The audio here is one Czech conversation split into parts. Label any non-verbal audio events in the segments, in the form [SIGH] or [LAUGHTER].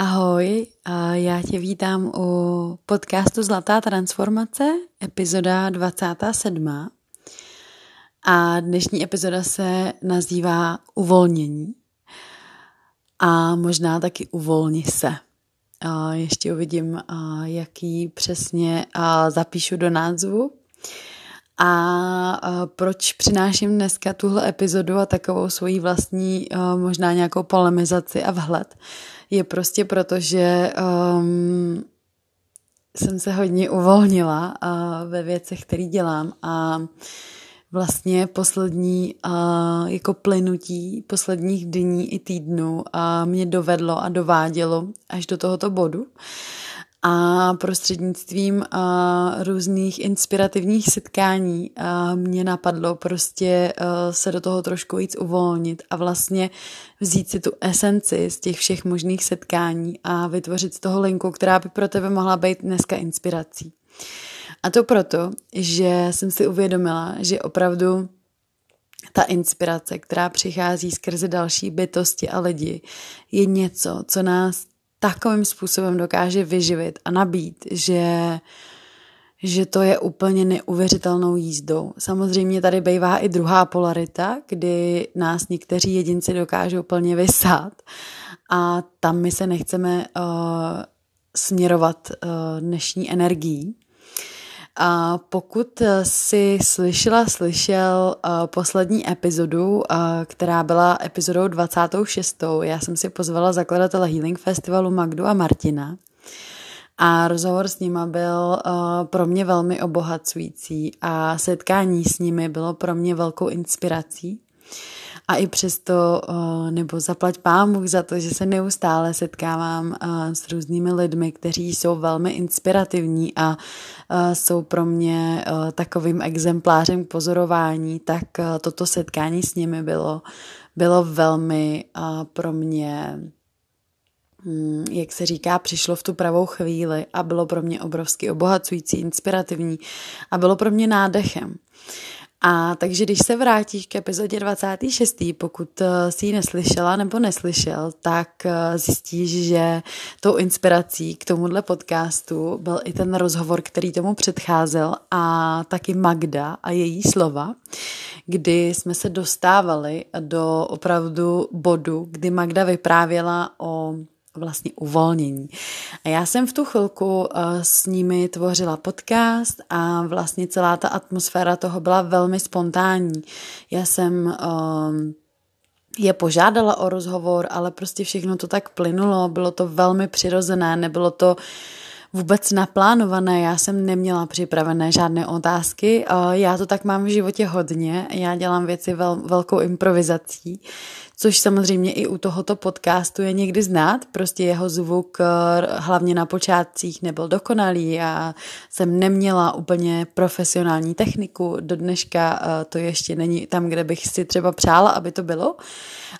Ahoj, já tě vítám u podcastu Zlatá transformace, epizoda 27. A dnešní epizoda se nazývá Uvolnění. A možná taky Uvolni se. A ještě uvidím, jaký přesně zapíšu do názvu. A proč přináším dneska tuhle epizodu a takovou svoji vlastní, možná nějakou polemizaci a vhled, je prostě proto, že um, jsem se hodně uvolnila uh, ve věcech, které dělám a vlastně poslední uh, jako plynutí posledních dní i týdnů uh, mě dovedlo a dovádělo až do tohoto bodu. A prostřednictvím uh, různých inspirativních setkání uh, mě napadlo prostě uh, se do toho trošku víc uvolnit a vlastně vzít si tu esenci z těch všech možných setkání a vytvořit z toho linku, která by pro tebe mohla být dneska inspirací. A to proto, že jsem si uvědomila, že opravdu ta inspirace, která přichází skrze další bytosti a lidi, je něco, co nás takovým způsobem dokáže vyživit a nabít, že, že to je úplně neuvěřitelnou jízdou. Samozřejmě tady bývá i druhá polarita, kdy nás někteří jedinci dokážou plně vysát a tam my se nechceme uh, směrovat uh, dnešní energií. A pokud si slyšela, slyšel uh, poslední epizodu, uh, která byla epizodou 26. Já jsem si pozvala zakladatele Healing Festivalu Magdu a Martina. A rozhovor s nima byl pro mě velmi obohacující a setkání s nimi bylo pro mě velkou inspirací. A i přesto, nebo zaplať pámu za to, že se neustále setkávám s různými lidmi, kteří jsou velmi inspirativní a jsou pro mě takovým exemplářem k pozorování, tak toto setkání s nimi bylo, bylo velmi pro mě hm, jak se říká, přišlo v tu pravou chvíli a bylo pro mě obrovsky obohacující, inspirativní a bylo pro mě nádechem. A takže když se vrátíš k epizodě 26., pokud eh, si ji neslyšela nebo neslyšel, tak eh, zjistíš, že tou inspirací k tomuhle podcastu byl i ten rozhovor, který tomu předcházel a taky Magda a její slova, kdy jsme se dostávali do opravdu bodu, kdy Magda vyprávěla o vlastně uvolnění. A já jsem v tu chvilku uh, s nimi tvořila podcast a vlastně celá ta atmosféra toho byla velmi spontánní. Já jsem um, je požádala o rozhovor, ale prostě všechno to tak plynulo, bylo to velmi přirozené, nebylo to vůbec naplánované, já jsem neměla připravené žádné otázky, já to tak mám v životě hodně, já dělám věci vel, velkou improvizací, což samozřejmě i u tohoto podcastu je někdy znát, prostě jeho zvuk eh, hlavně na počátcích nebyl dokonalý a jsem neměla úplně profesionální techniku, do dneška eh, to ještě není tam, kde bych si třeba přála, aby to bylo,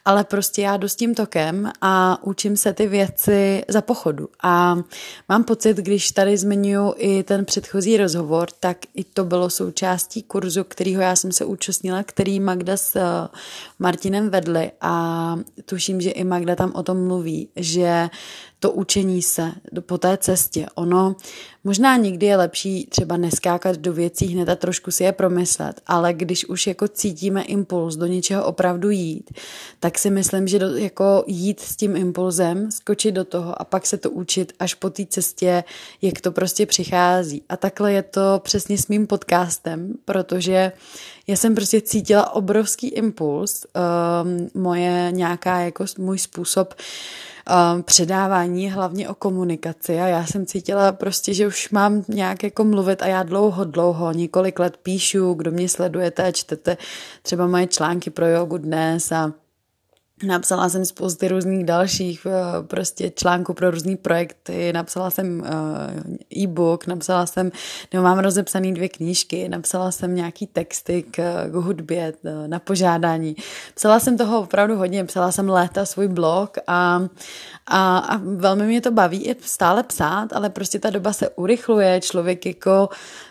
ale prostě já jdu s tím tokem a učím se ty věci za pochodu. A mám pocit, když tady zmiňuji i ten předchozí rozhovor, tak i to bylo součástí kurzu, kterýho já jsem se účastnila, který Magda s eh, Martinem vedli tuším, že i Magda tam o tom mluví, že to učení se po té cestě. Ono možná někdy je lepší třeba neskákat do věcí hned a trošku si je promyslet, ale když už jako cítíme impuls do něčeho opravdu jít, tak si myslím, že do, jako jít s tím impulzem, skočit do toho a pak se to učit až po té cestě, jak to prostě přichází. A takhle je to přesně s mým podcastem, protože já jsem prostě cítila obrovský impuls, um, moje nějaká jako můj způsob um, předávání, hlavně o komunikaci a já jsem cítila prostě, že už mám nějak jako mluvit a já dlouho, dlouho, několik let píšu, kdo mě sledujete a čtete třeba moje články pro jogu dnes a Napsala jsem spousty různých dalších eh, prostě článků pro různé projekty, napsala jsem eh, e-book, napsala jsem, nebo mám rozepsané dvě knížky, napsala jsem nějaký texty k, k hudbě eh, na požádání. Psala jsem toho opravdu hodně, psala jsem léta svůj blog a, a, a velmi mě to baví i stále psát, ale prostě ta doba se urychluje, člověk jako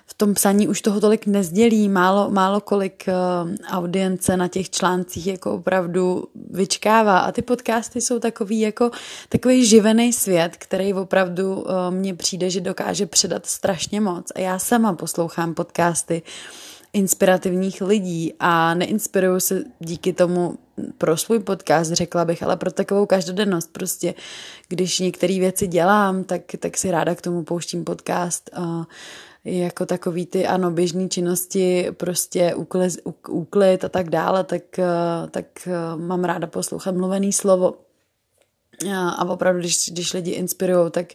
v tom psaní už toho tolik nezdělí, málo, málo kolik uh, audience na těch článcích jako opravdu vyčkává a ty podcasty jsou takový jako takový živený svět, který opravdu uh, mně přijde, že dokáže předat strašně moc a já sama poslouchám podcasty inspirativních lidí a neinspiruju se díky tomu pro svůj podcast, řekla bych, ale pro takovou každodennost. Prostě, když některé věci dělám, tak, tak si ráda k tomu pouštím podcast. A jako takový ty, ano, běžné činnosti, prostě úklid, úklid a tak dále, tak, tak mám ráda poslouchat mluvený slovo a opravdu, když, když lidi inspirují, tak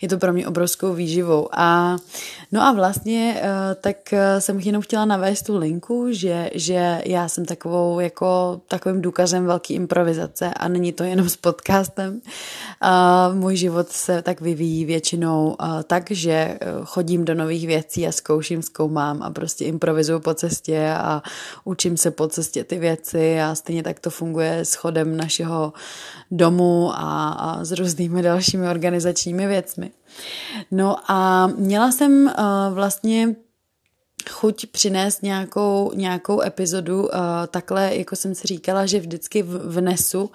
je to pro mě obrovskou výživou. A, no a vlastně eh, tak eh, jsem jenom chtěla navést tu linku, že, že já jsem takovou jako takovým důkazem velký improvizace a není to jenom s podcastem. A můj život se tak vyvíjí většinou eh, tak, že chodím do nových věcí a zkouším, zkoumám a prostě improvizuju po cestě a učím se po cestě ty věci a stejně tak to funguje s chodem našeho domu a, a s různými dalšími organizačními věcmi. No a měla jsem uh, vlastně chuť přinést nějakou, nějakou epizodu uh, takhle, jako jsem si říkala, že vždycky vnesu uh,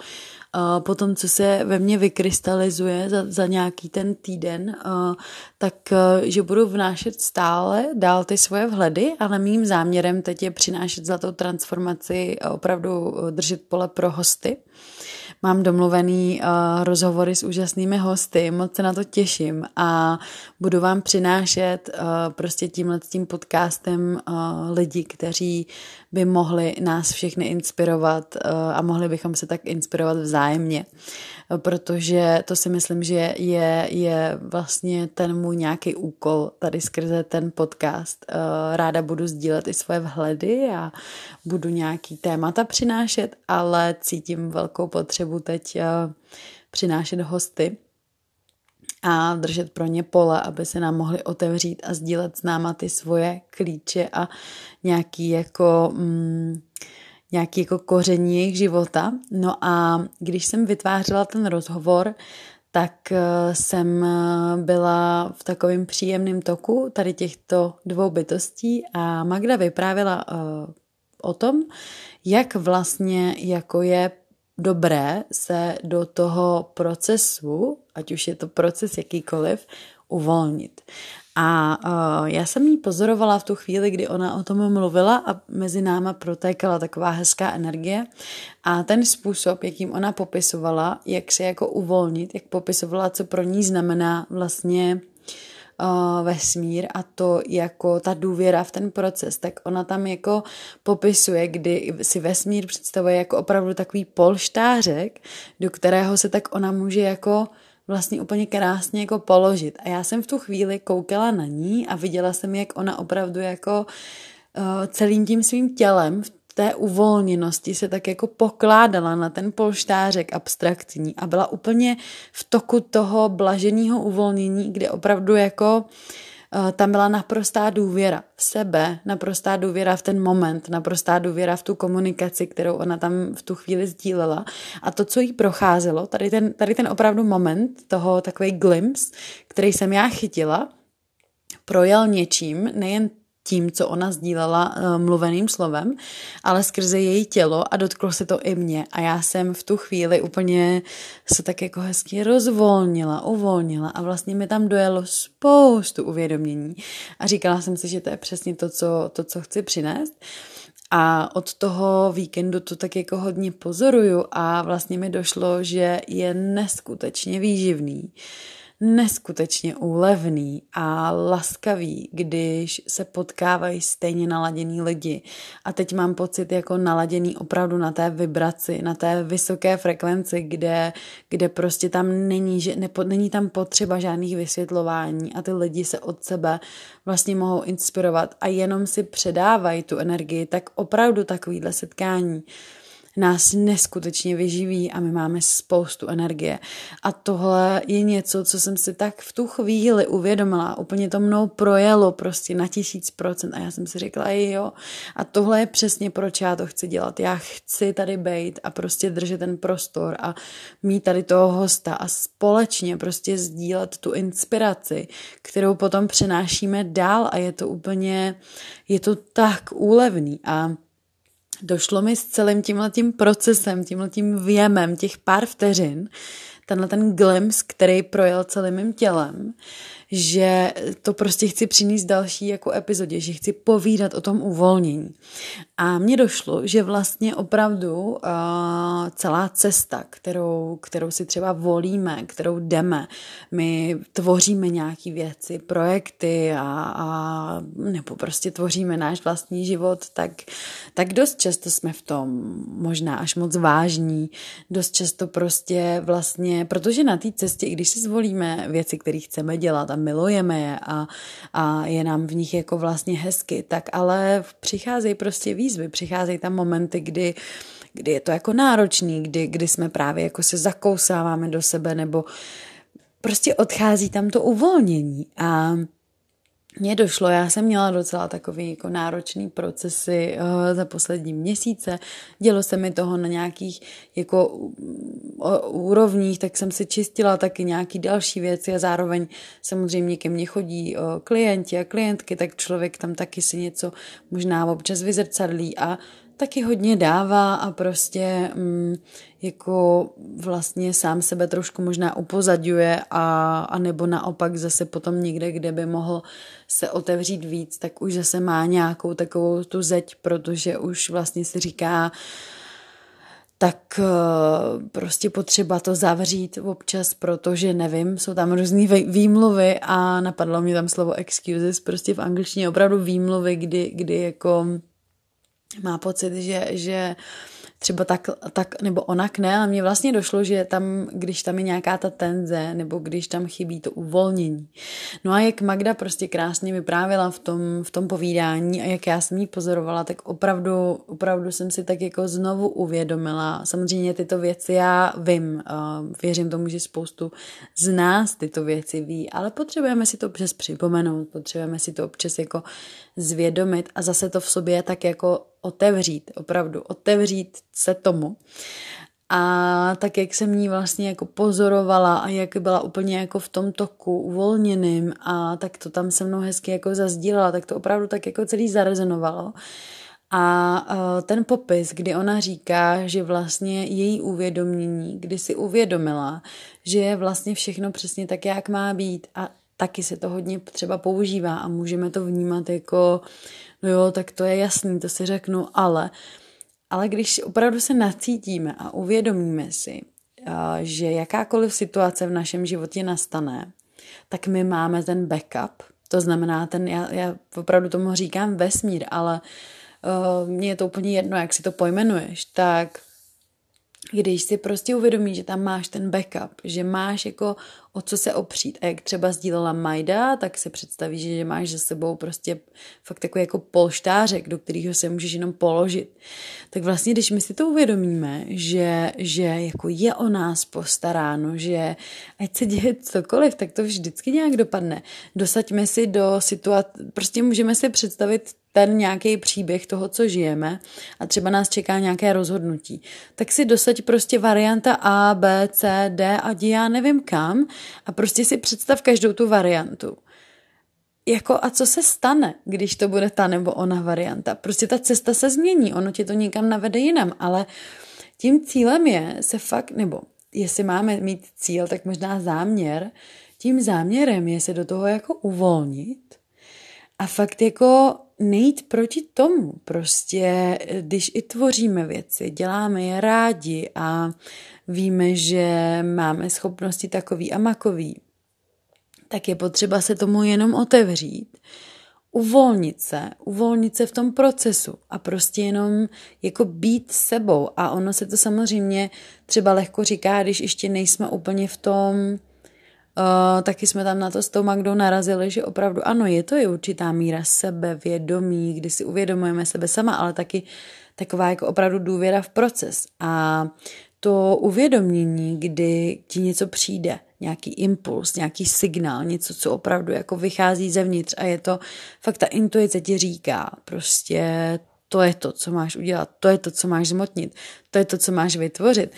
po tom, co se ve mně vykrystalizuje za, za nějaký ten týden, uh, tak uh, že budu vnášet stále dál ty svoje vhledy, ale mým záměrem teď je přinášet za tou transformaci a opravdu držet pole pro hosty. Uh, mám domluvený uh, rozhovory s úžasnými hosty, moc se na to těším a budu vám přinášet uh, prostě tímhle tím podcastem uh, lidi, kteří by mohli nás všechny inspirovat uh, a mohli bychom se tak inspirovat vzájemně. Uh, protože to si myslím, že je, je vlastně ten můj nějaký úkol tady skrze ten podcast. Eh, ráda budu sdílet i svoje vhledy a budu nějaký témata přinášet, ale cítím velkou potřebu teď eh, přinášet hosty a držet pro ně pole, aby se nám mohli otevřít a sdílet s náma ty svoje klíče a nějaký jako mm, nějaký jako koření jejich života. No a když jsem vytvářela ten rozhovor, tak eh, jsem eh, byla v takovém příjemném toku tady těchto dvou bytostí a Magda vyprávěla eh, o tom, jak vlastně jako je dobré se do toho procesu, ať už je to proces jakýkoliv, uvolnit. A uh, já jsem jí pozorovala v tu chvíli, kdy ona o tom mluvila a mezi náma protékala taková hezká energie. A ten způsob, jakým ona popisovala, jak se jako uvolnit, jak popisovala, co pro ní znamená vlastně uh, vesmír a to jako ta důvěra v ten proces, tak ona tam jako popisuje, kdy si vesmír představuje jako opravdu takový polštářek, do kterého se tak ona může jako vlastně úplně krásně jako položit. A já jsem v tu chvíli koukala na ní a viděla jsem, jak ona opravdu jako uh, celým tím svým tělem v té uvolněnosti se tak jako pokládala na ten polštářek abstraktní a byla úplně v toku toho blaženého uvolnění, kde opravdu jako uh, Eh, tam byla naprostá důvěra v sebe, naprostá důvěra v ten moment, naprostá důvěra v tu komunikaci, kterou ona tam v tu chvíli sdílela. A to, co jí procházelo, tady ten, tady ten opravdu moment, toho takový glimpse, který jsem já chytila, projel něčím, nejen tím, co ona sdílela uh, mluveným slovem, ale skrze její tělo a dotklo se to i mě. A já jsem v tu chvíli úplně se tak jako hezky rozvolnila, uvolnila a vlastně mi tam dojelo spoustu uvědomění. A říkala jsem si, že to je přesně to, co, to, co chci přinést. A od toho víkendu to tak jako hodně pozoruju a vlastně mi došlo, že je neskutečně výživný. Uh, neskutečně úlevný a laskavý, když se potkávají stejně naladěný lidi. A teď mám pocit jako naladěný opravdu na té vibraci, na té vysoké frekvenci, kde, kde prostě tam není, že nepo, není tam potřeba žádných vysvětlování a ty lidi se od sebe vlastně mohou inspirovat a jenom si předávají tu energii, tak opravdu takovýhle setkání nás neskutečně vyživí a my máme spoustu energie. A tohle je něco, co jsem si tak v tu chvíli uvědomila, úplně to mnou projelo prostě na tisíc procent a já jsem si řekla, jo, a tohle je přesně proč já to chci dělat. Já chci tady být a prostě držet ten prostor a mít tady toho hosta a společně prostě sdílet tu inspiraci, kterou potom přenášíme dál a je to úplně, je to tak úlevný a došlo mi s celým tímhletím procesem, tímhletím věmem těch pár vteřin, tenhle ten glimpse, který projel celým mým tělem, že to prostě chci přinést další jako epizodě, že chci povídat o tom uvolnění. A mně došlo, že vlastně opravdu uh, celá cesta, kterou, kterou si třeba volíme, kterou jdeme, my tvoříme nějaké věci, projekty a, a nebo prostě tvoříme náš vlastní život, tak, tak dost často jsme v tom možná až moc vážní, dost často prostě vlastně, protože na té cestě, i když si zvolíme věci, které chceme dělat a milujeme je a, a je nám v nich jako vlastně hezky, tak ale přicházejí prostě výzvy, přicházejí tam momenty, kdy kdy je to jako náročný, kdy, kdy jsme právě jako se zakousáváme do sebe nebo prostě odchází tam to uvolnění. A mně došlo, já jsem měla docela takový jako náročný procesy uh, za poslední měsíce, dělo se mi toho na nějakých jako uh, úrovních, tak jsem si čistila taky nějaký další věci a zároveň samozřejmě ke mně chodí uh, klienti a klientky, tak člověk tam taky si něco možná občas vyzrcadlí a taky hodně dává a prostě mm, jako vlastně sám sebe trošku možná upozadňuje a, a nebo naopak zase potom někde, kde by mohl se otevřít víc, tak už zase má nějakou takovou tu zeď, protože už vlastně si říká, tak eh, prostě potřeba to zavřít občas, protože nevím, jsou tam různý výmluvy a napadlo mě tam slovo excuses, prostě v angličtině opravdu výmluvy, kdy, kdy jako má pocit, že, že třeba tak, tak nebo onak ne, ale mně vlastně došlo, že tam, když tam je nějaká ta tenze, nebo když tam chybí to uvolnění. No a jak Magda prostě krásně vyprávěla v tom, v tom povídání a jak já jsem jí pozorovala, tak opravdu, opravdu jsem si tak jako znovu uvědomila. Samozřejmě tyto věci já vím, věřím tomu, že spoustu z nás tyto věci ví, ale potřebujeme si to občas připomenout, potřebujeme si to občas jako zvědomit a zase to v sobě tak jako otevřít, opravdu otevřít se tomu. A tak, jak jsem ní vlastně jako pozorovala a jak byla úplně jako v tom toku uvolněným a tak to tam se mnou hezky jako zazdílela, tak to opravdu tak jako celý zarezonovalo. A ten popis, kdy ona říká, že vlastně její uvědomění, kdy si uvědomila, že je vlastně všechno přesně tak, jak má být a taky se to hodně třeba používá a můžeme to vnímat jako, no jo, tak to je jasný, to si řeknu, ale, ale když opravdu se nacítíme a uvědomíme si, že jakákoliv situace v našem životě nastane, tak my máme ten backup, to znamená ten, já, já opravdu tomu říkám vesmír, ale uh, mně je to úplně jedno, jak si to pojmenuješ, tak když si prostě uvědomíš, že tam máš ten backup, že máš jako o co se opřít. A jak třeba sdílela Majda, tak se představíš, že máš za sebou prostě fakt takový jako polštářek, do kterého se můžeš jenom položit. Tak vlastně, když my si to uvědomíme, že, že jako je o nás postaráno, že ať se děje cokoliv, tak to vždycky nějak dopadne. Dosaďme si do situace, prostě můžeme si představit ten nějaký příběh toho, co žijeme a třeba nás čeká nějaké rozhodnutí, tak si dosaď prostě varianta A, B, C, D a já nevím kam a prostě si představ každou tu variantu. Jako a co se stane, když to bude ta nebo ona varianta? Prostě ta cesta se změní, ono tě to někam navede jinam, ale tím cílem je se fakt, nebo jestli máme mít cíl, tak možná záměr, tím záměrem je se do toho jako uvolnit a fakt jako nejít proti tomu. Prostě, když i tvoříme věci, děláme je rádi a víme, že máme schopnosti takový a makový, tak je potřeba se tomu jenom otevřít, uvolnit se, uvolnit se v tom procesu a prostě jenom jako být sebou. A ono se to samozřejmě třeba lehko říká, když ještě nejsme úplně v tom, uh, taky jsme tam na to s tou Magdou narazili, že opravdu ano, je to i určitá míra sebevědomí, kdy si uvědomujeme sebe sama, ale taky taková jako opravdu důvěra v proces. A to uvědomění, kdy ti něco přijde, nějaký impuls, nějaký signál, něco, co opravdu jako vychází zevnitř a je to, fakt ta intuice ti říká, prostě to je to, co máš udělat, to je to, co máš zmotnit, to je to, co máš vytvořit,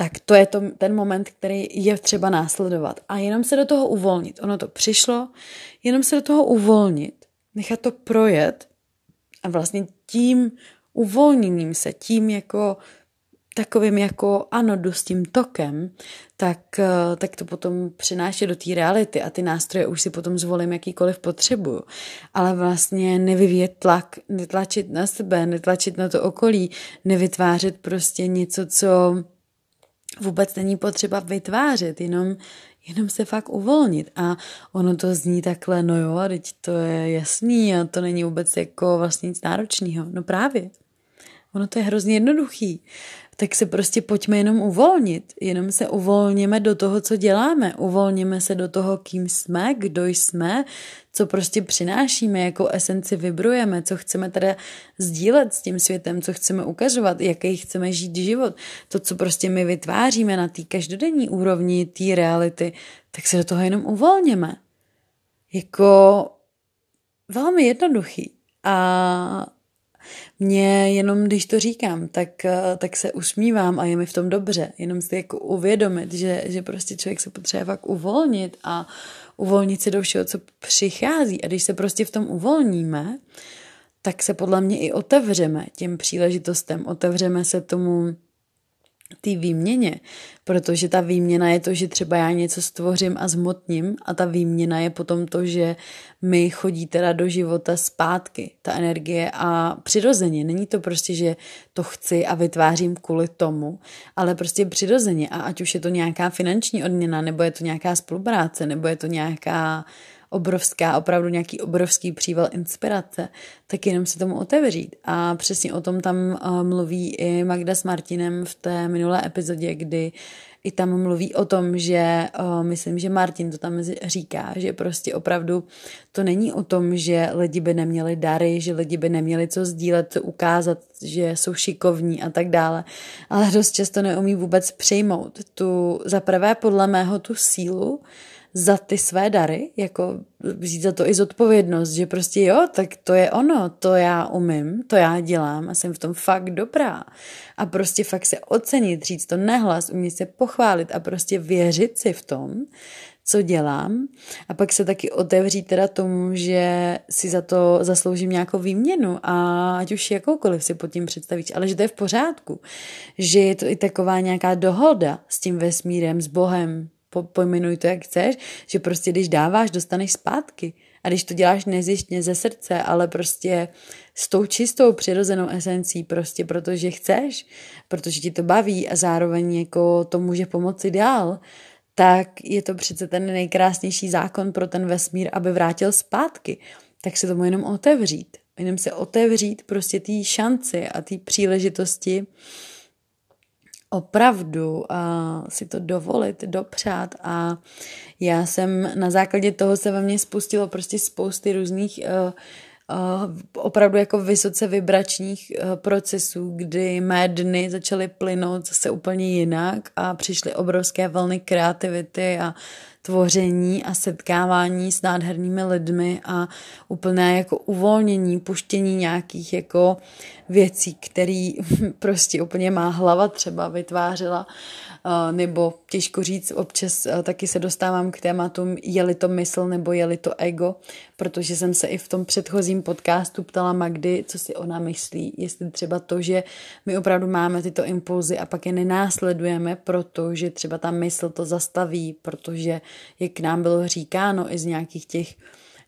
tak to je to, ten moment, který je třeba následovat. A jenom se do toho uvolnit. Ono to přišlo, jenom se do toho uvolnit, nechat to projet a vlastně tím uvolněním se, tím jako takovým jako ano, jdu s tím tokem, tak, eh, tak to potom přináší do té reality a ty nástroje už si potom zvolím jakýkoliv potřebuju. Ale vlastně nevyvíjet tlak, netlačit na sebe, netlačit na to okolí, nevytvářet prostě něco, co vůbec není potřeba vytvářet, jenom, jenom se fakt uvolnit. A ono to zní takhle, no jo, teď to je jasný a to není vůbec jako vlastně nic náročného. No právě. Ono to je hrozně jednoduchý tak se prostě pojďme jenom uvolnit. Jenom se uvolněme do toho, co děláme. Uvolněme se do toho, kým jsme, kdo jsme, co prostě přinášíme, jakou esenci vibrujeme, co chceme teda sdílet s tím světem, co chceme ukazovat, jaký chceme žít život. To, co prostě my vytváříme na té každodenní úrovni té reality, tak se do toho jenom uvolněme. Jako velmi jednoduchý. A mě jenom, když to říkám, tak, eh, tak se usmívám a je mi v tom dobře. Jenom si jako uvědomit, že, že prostě člověk se potřebuje fakt uvolnit a uvolnit se do všeho, co přichází. A když se prostě v tom uvolníme, tak se podle mě i otevřeme těm příležitostem, otevřeme se tomu té výměně, protože ta výměna je to, že třeba já něco stvořím a zmotním a ta výměna je potom to, že mi chodí teda do života zpátky ta energie a přirozeně. Není to prostě, že to chci a vytvářím kvůli tomu, ale prostě přirozeně a ať už je to nějaká finanční odměna, nebo je to nějaká spolupráce, nebo je to nějaká obrovská, opravdu nějaký obrovský příval inspirace, tak jenom se tomu otevřít. A přesně o tom tam uh, mluví i Magda s Martinem v té minulé epizodě, kdy i tam mluví o tom, že uh, myslím, že Martin to tam říká, že prostě opravdu to není o tom, že lidi by neměli dary, že lidi by neměli co sdílet, co ukázat, že jsou šikovní a tak dále, ale dost často neumí vůbec přijmout tu, za prvé podle mého tu sílu, za ty své dary, jako vzít za to i zodpovědnost, že prostě jo, tak to je ono, to já umím, to já dělám a jsem v tom fakt dobrá. A prostě fakt se ocenit, říct to nehlas, umět se pochválit a prostě věřit si v tom, co dělám. A pak se taky otevřít teda tomu, že si za to zasloužím nějakou výměnu a ať už jakoukoliv si pod tím představíš, ale že to je v pořádku, že je to i taková nějaká dohoda s tím vesmírem, s Bohem, po, pojmenuj to, jak chceš, že prostě když dáváš, dostaneš zpátky. A když to děláš nezjištně ze srdce, ale prostě s tou čistou přirozenou esencí, prostě protože chceš, protože ti to baví a zároveň jako to může pomoci dál, tak je to přece ten nejkrásnější zákon pro ten vesmír, aby vrátil zpátky. Tak se tomu jenom otevřít. Jenom se otevřít prostě té šanci a té příležitosti, opravdu uh, si to dovolit, dopřát a já jsem na základě toho se ve mně spustilo prostě spousty různých uh, uh, opravdu jako vysoce vibračních uh, procesů, kdy mé dny začaly plynout zase úplně jinak a přišly obrovské vlny kreativity a tvoření a setkávání s nádhernými lidmi a úplné jako uvolnění, puštění nějakých jako věcí, které [LAUGHS] prostě úplně má hlava třeba vytvářela. Nebo těžko říct, občas taky se dostávám k tématům, je-li to mysl nebo je-li to ego, protože jsem se i v tom předchozím podcastu ptala Magdy, co si ona myslí, jestli třeba to, že my opravdu máme tyto impulzy a pak je nenásledujeme, protože třeba ta mysl to zastaví, protože jak nám bylo říkáno i z nějakých těch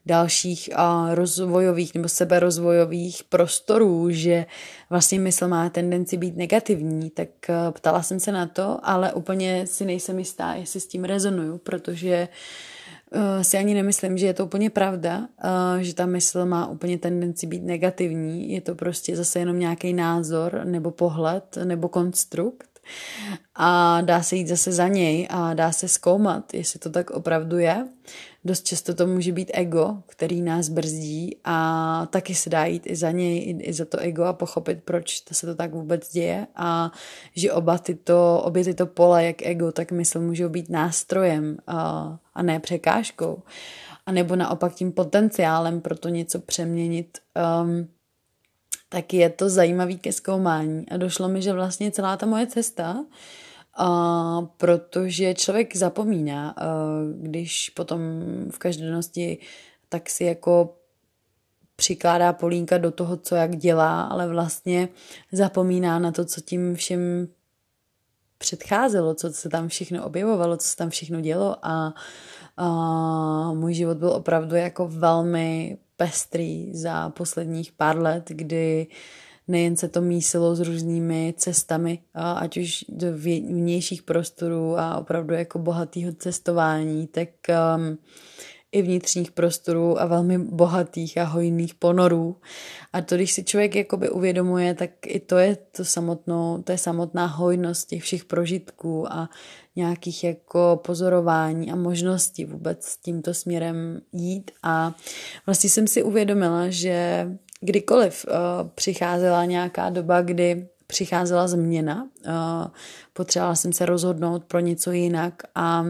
dalších a rozvojových nebo seberozvojových prostorů, že vlastně mysl má tendenci být negativní, tak eh, ptala jsem se na to, ale úplně si nejsem jistá, jestli s tím rezonuju, protože uh, si ani nemyslím, že je to úplně pravda, uh, že ta mysl má úplně tendenci být negativní. Je to prostě zase jenom nějaký názor nebo pohled nebo konstrukt. A dá se jít zase za něj a dá se zkoumat, jestli to tak opravdu je. Dost často to může být ego, který nás brzdí a taky se dá jít i za něj, i za to ego a pochopit, proč to se to tak vůbec děje a že oba tyto, obě tyto pole, jak ego, tak mysl můžou být nástrojem a, a ne překážkou. A nebo naopak tím potenciálem pro to něco přeměnit. Um, tak je to zajímavý ke zkoumání. A došlo mi, že vlastně celá ta moje cesta Uh, protože člověk zapomíná, když potom v každodennosti tak si jako přikládá polínka do toho, co jak dělá, ale vlastně zapomíná na to, co tím všem předcházelo, co se tam všechno objevovalo, co se tam všechno dělo a uh, můj život byl opravdu jako velmi pestrý za posledních pár let, kdy nejen se to mísilo s různými cestami, ať už do vnějších prostorů a opravdu jako bohatého cestování, tak um, i vnitřních prostorů a velmi bohatých a hojných ponorů. A to, když si člověk jakoby uvědomuje, tak i to je to samotnou, to je samotná hojnost těch všech prožitků a nějakých jako pozorování a možností vůbec s tímto směrem jít. A vlastně jsem si uvědomila, že kdykoliv uh, přicházela nějaká doba, kdy přicházela změna, uh, potřebovala jsem se rozhodnout pro něco jinak a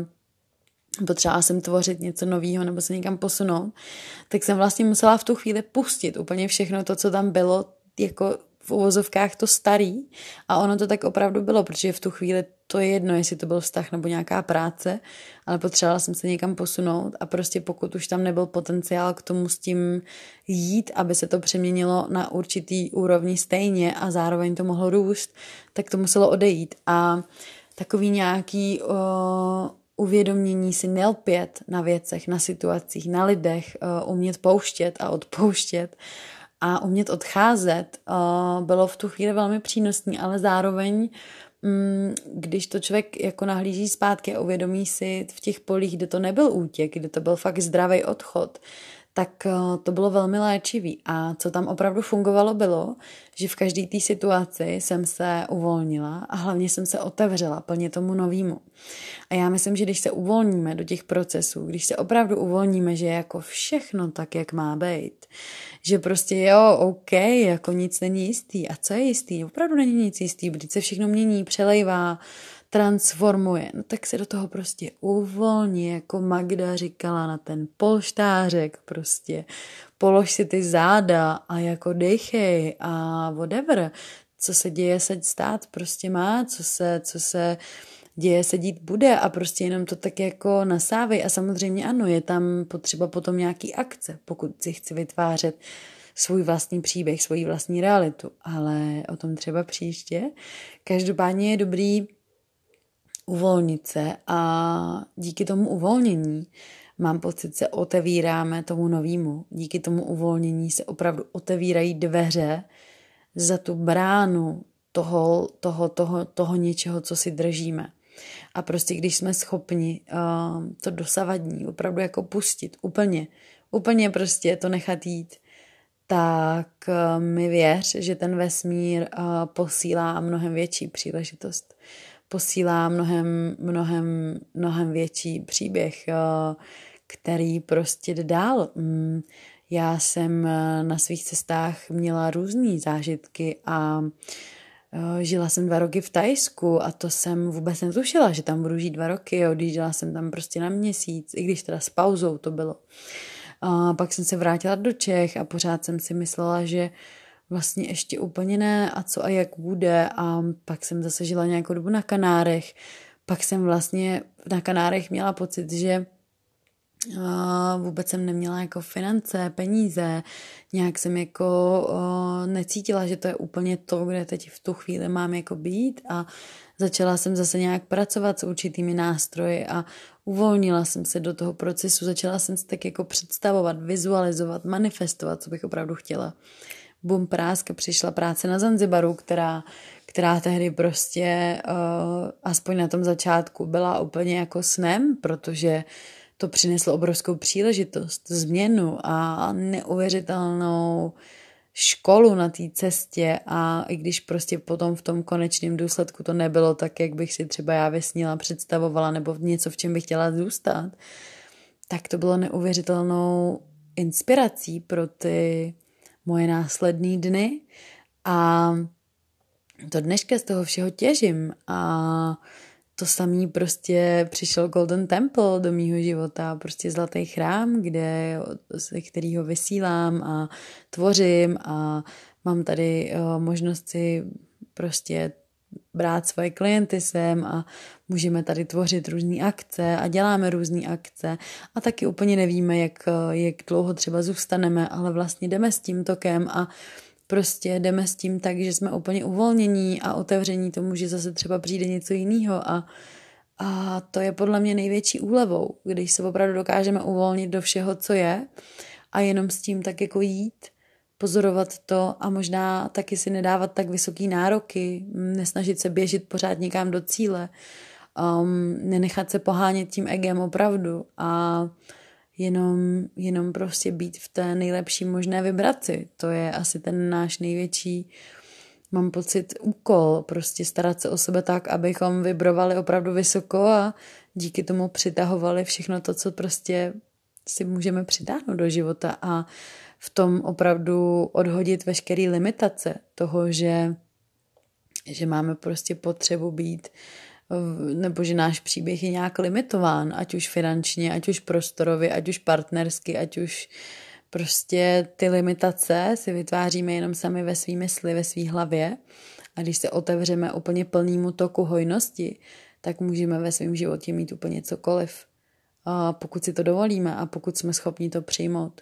potřebovala jsem tvořit něco nového nebo se někam posunout, tak jsem vlastně musela v tu chvíli pustit úplně všechno to, co tam bylo, jako v uvozovkách to starý. A ono to tak opravdu bylo, protože v tu chvíli to je jedno, jestli to byl vztah nebo nějaká práce, ale potřebovala jsem se někam posunout a prostě pokud už tam nebyl potenciál k tomu s tím jít, aby se to přeměnilo na určitý úrovni stejně a zároveň to mohlo růst, tak to muselo odejít. A takový nějaký o, uvědomění si nelpět na věcech, na situacích, na lidech, o, umět pouštět a odpouštět a umět odcházet o, bylo v tu chvíli velmi přínosný, ale zároveň Mm, když to člověk jako nahlíží zpátky a uvědomí si v těch polích, kde to nebyl útěk, kde to byl fakt zdravý odchod, tak eh, to bylo velmi léčivý. A co tam opravdu fungovalo bylo, že v každé té situaci jsem se uvolnila a hlavně jsem se otevřela plně tomu novému. A já myslím, že když se uvolníme do těch procesů, když se opravdu uvolníme, že je jako všechno tak, jak má být, že prostě jo, OK, jako nic není jistý. A co je jistý? Opravdu není nic jistý, protože se všechno mění, přelejvá, transformuje, no tak se do toho prostě uvolní, jako Magda říkala na ten polštářek prostě. Polož si ty záda a jako dechej a whatever. Co se děje, se stát prostě má, co se, co se děje, se dít bude a prostě jenom to tak jako nasávej a samozřejmě ano, je tam potřeba potom nějaký akce, pokud si chci vytvářet svůj vlastní příběh, svoji vlastní realitu, ale o tom třeba příště. Každopádně je dobrý uvolnit se a díky tomu uvolnění mám pocit, se otevíráme tomu novému. Díky tomu uvolnění se opravdu otevírají dveře za tu bránu toho, toho, toho, toho něčeho, co si držíme. A prostě když jsme schopni uh, to dosavadní opravdu jako pustit úplně, úplně prostě to nechat jít, tak uh, mi věř, že ten vesmír uh, posílá mnohem větší příležitost posílá mnohem, mnohem, mnohem větší příběh, eh, který prostě jde dál. Mm, já jsem eh, na svých cestách měla různé zážitky a eh, Žila jsem dva roky v Tajsku a to jsem vůbec netušila, že tam budu žít dva roky. Odjížděla jsem tam prostě na měsíc, i když teda s pauzou to bylo. A pak jsem se vrátila do Čech a pořád jsem si myslela, že vlastně ještě úplně ne a co a jak bude. A pak jsem zase žila nějakou dobu na Kanárech, pak jsem vlastně na Kanárech měla pocit, že Uh, vůbec jsem neměla jako finance, peníze, nějak jsem jako uh, necítila, že to je úplně to, kde teď v tu chvíli mám jako být. A začala jsem zase nějak pracovat s určitými nástroji a uvolnila jsem se do toho procesu, začala jsem se tak jako představovat, vizualizovat, manifestovat, co bych opravdu chtěla bum prásk přišla práce na Zanzibaru, která, která tehdy prostě uh, aspoň na tom začátku byla úplně jako snem, protože to přineslo obrovskou příležitost, změnu a neuvěřitelnou školu na té cestě. A i když prostě potom v tom konečném důsledku to nebylo tak, jak bych si třeba já vysnila, představovala nebo něco, v čem bych chtěla zůstat, tak to bylo neuvěřitelnou inspirací pro ty moje následné dny. A to dneška z toho všeho těžím. A to samý prostě přišel Golden Temple do mýho života, prostě zlatý chrám, kde, ze kterého vysílám a tvořím. A mám tady uh, možnost si prostě brát svoje klienty sem a můžeme tady tvořit různé akce a děláme různé akce. A taky úplně nevíme, jak, jak dlouho třeba zůstaneme, ale vlastně jdeme s tím tokem a prostě jdeme s tím tak, že jsme úplně uvolnění a otevření tomu, že zase třeba přijde něco jiného. A, a to je podle mě největší úlevou, když se opravdu dokážeme uvolnit do všeho, co je a jenom s tím tak jako jít, pozorovat to a možná taky si nedávat tak vysoký nároky, nesnažit se běžet pořád někam do cíle, um, nenechat se pohánět tím egem opravdu a jenom, jenom prostě být v té nejlepší možné vibraci. To je asi ten náš největší, mám pocit, úkol, prostě starat se o sebe tak, abychom vibrovali opravdu vysoko a díky tomu přitahovali všechno to, co prostě si můžeme přitáhnout do života a v tom opravdu odhodit veškeré limitace toho, že, že máme prostě potřebu být nebo že náš příběh je nějak limitován, ať už finančně, ať už prostorově, ať už partnersky, ať už prostě ty limitace si vytváříme jenom sami ve svý mysli, ve svý hlavě a když se otevřeme úplně plnému toku hojnosti, tak můžeme ve svém životě mít úplně cokoliv. A pokud si to dovolíme a pokud jsme schopni to přijmout.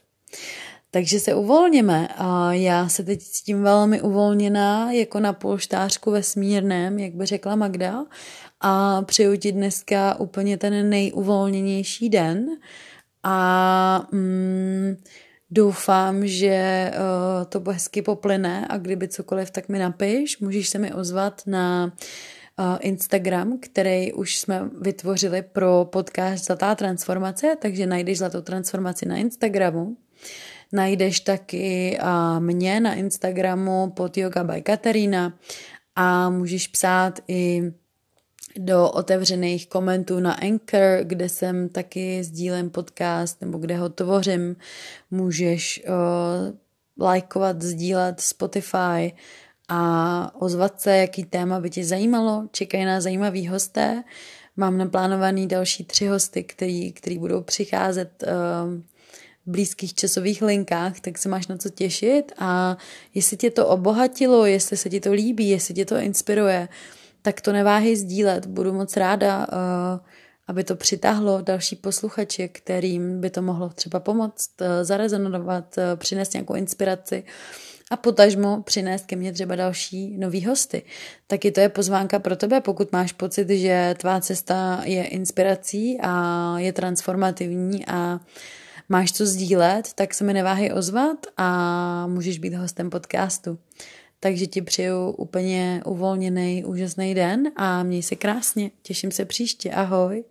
Takže se uvolněme. A já se teď cítím velmi uvolněná, jako na polštářku vesmírném, jak by řekla Magda. A přeju ti dneska úplně ten nejuvolněnější den. A mm, doufám, že uh, to hezky poplyne. A kdyby cokoliv, tak mi napiš, můžeš se mi ozvat na uh, Instagram, který už jsme vytvořili pro podcast Zlatá transformace, takže najdeš Zlatou transformaci na Instagramu. Najdeš taky mě na Instagramu pod Yoga by Katarina a můžeš psát i do otevřených komentů na Anchor, kde jsem taky sdílem podcast nebo kde ho tvořím. Můžeš uh, lajkovat, sdílet Spotify a ozvat se, jaký téma by tě zajímalo. Čekají na zajímavý hosté. Mám naplánovaný další tři hosty, který, který budou přicházet uh, blízkých časových linkách, tak se máš na co těšit a jestli tě to obohatilo, jestli se ti to líbí, jestli tě to inspiruje, tak to neváhej sdílet. Budu moc ráda, uh, aby to přitáhlo další posluchače, kterým by to mohlo třeba pomoct, uh, zarezonovat, uh, přinést nějakou inspiraci a potažmo přinést ke mně třeba další nový hosty. Taky to je pozvánka pro tebe, pokud máš pocit, že tvá cesta je inspirací a je transformativní a máš co sdílet, tak se mi neváhej ozvat a můžeš být hostem podcastu. Takže ti přeju úplně uvolněný, úžasný den a měj se krásně. Těším se příště. Ahoj.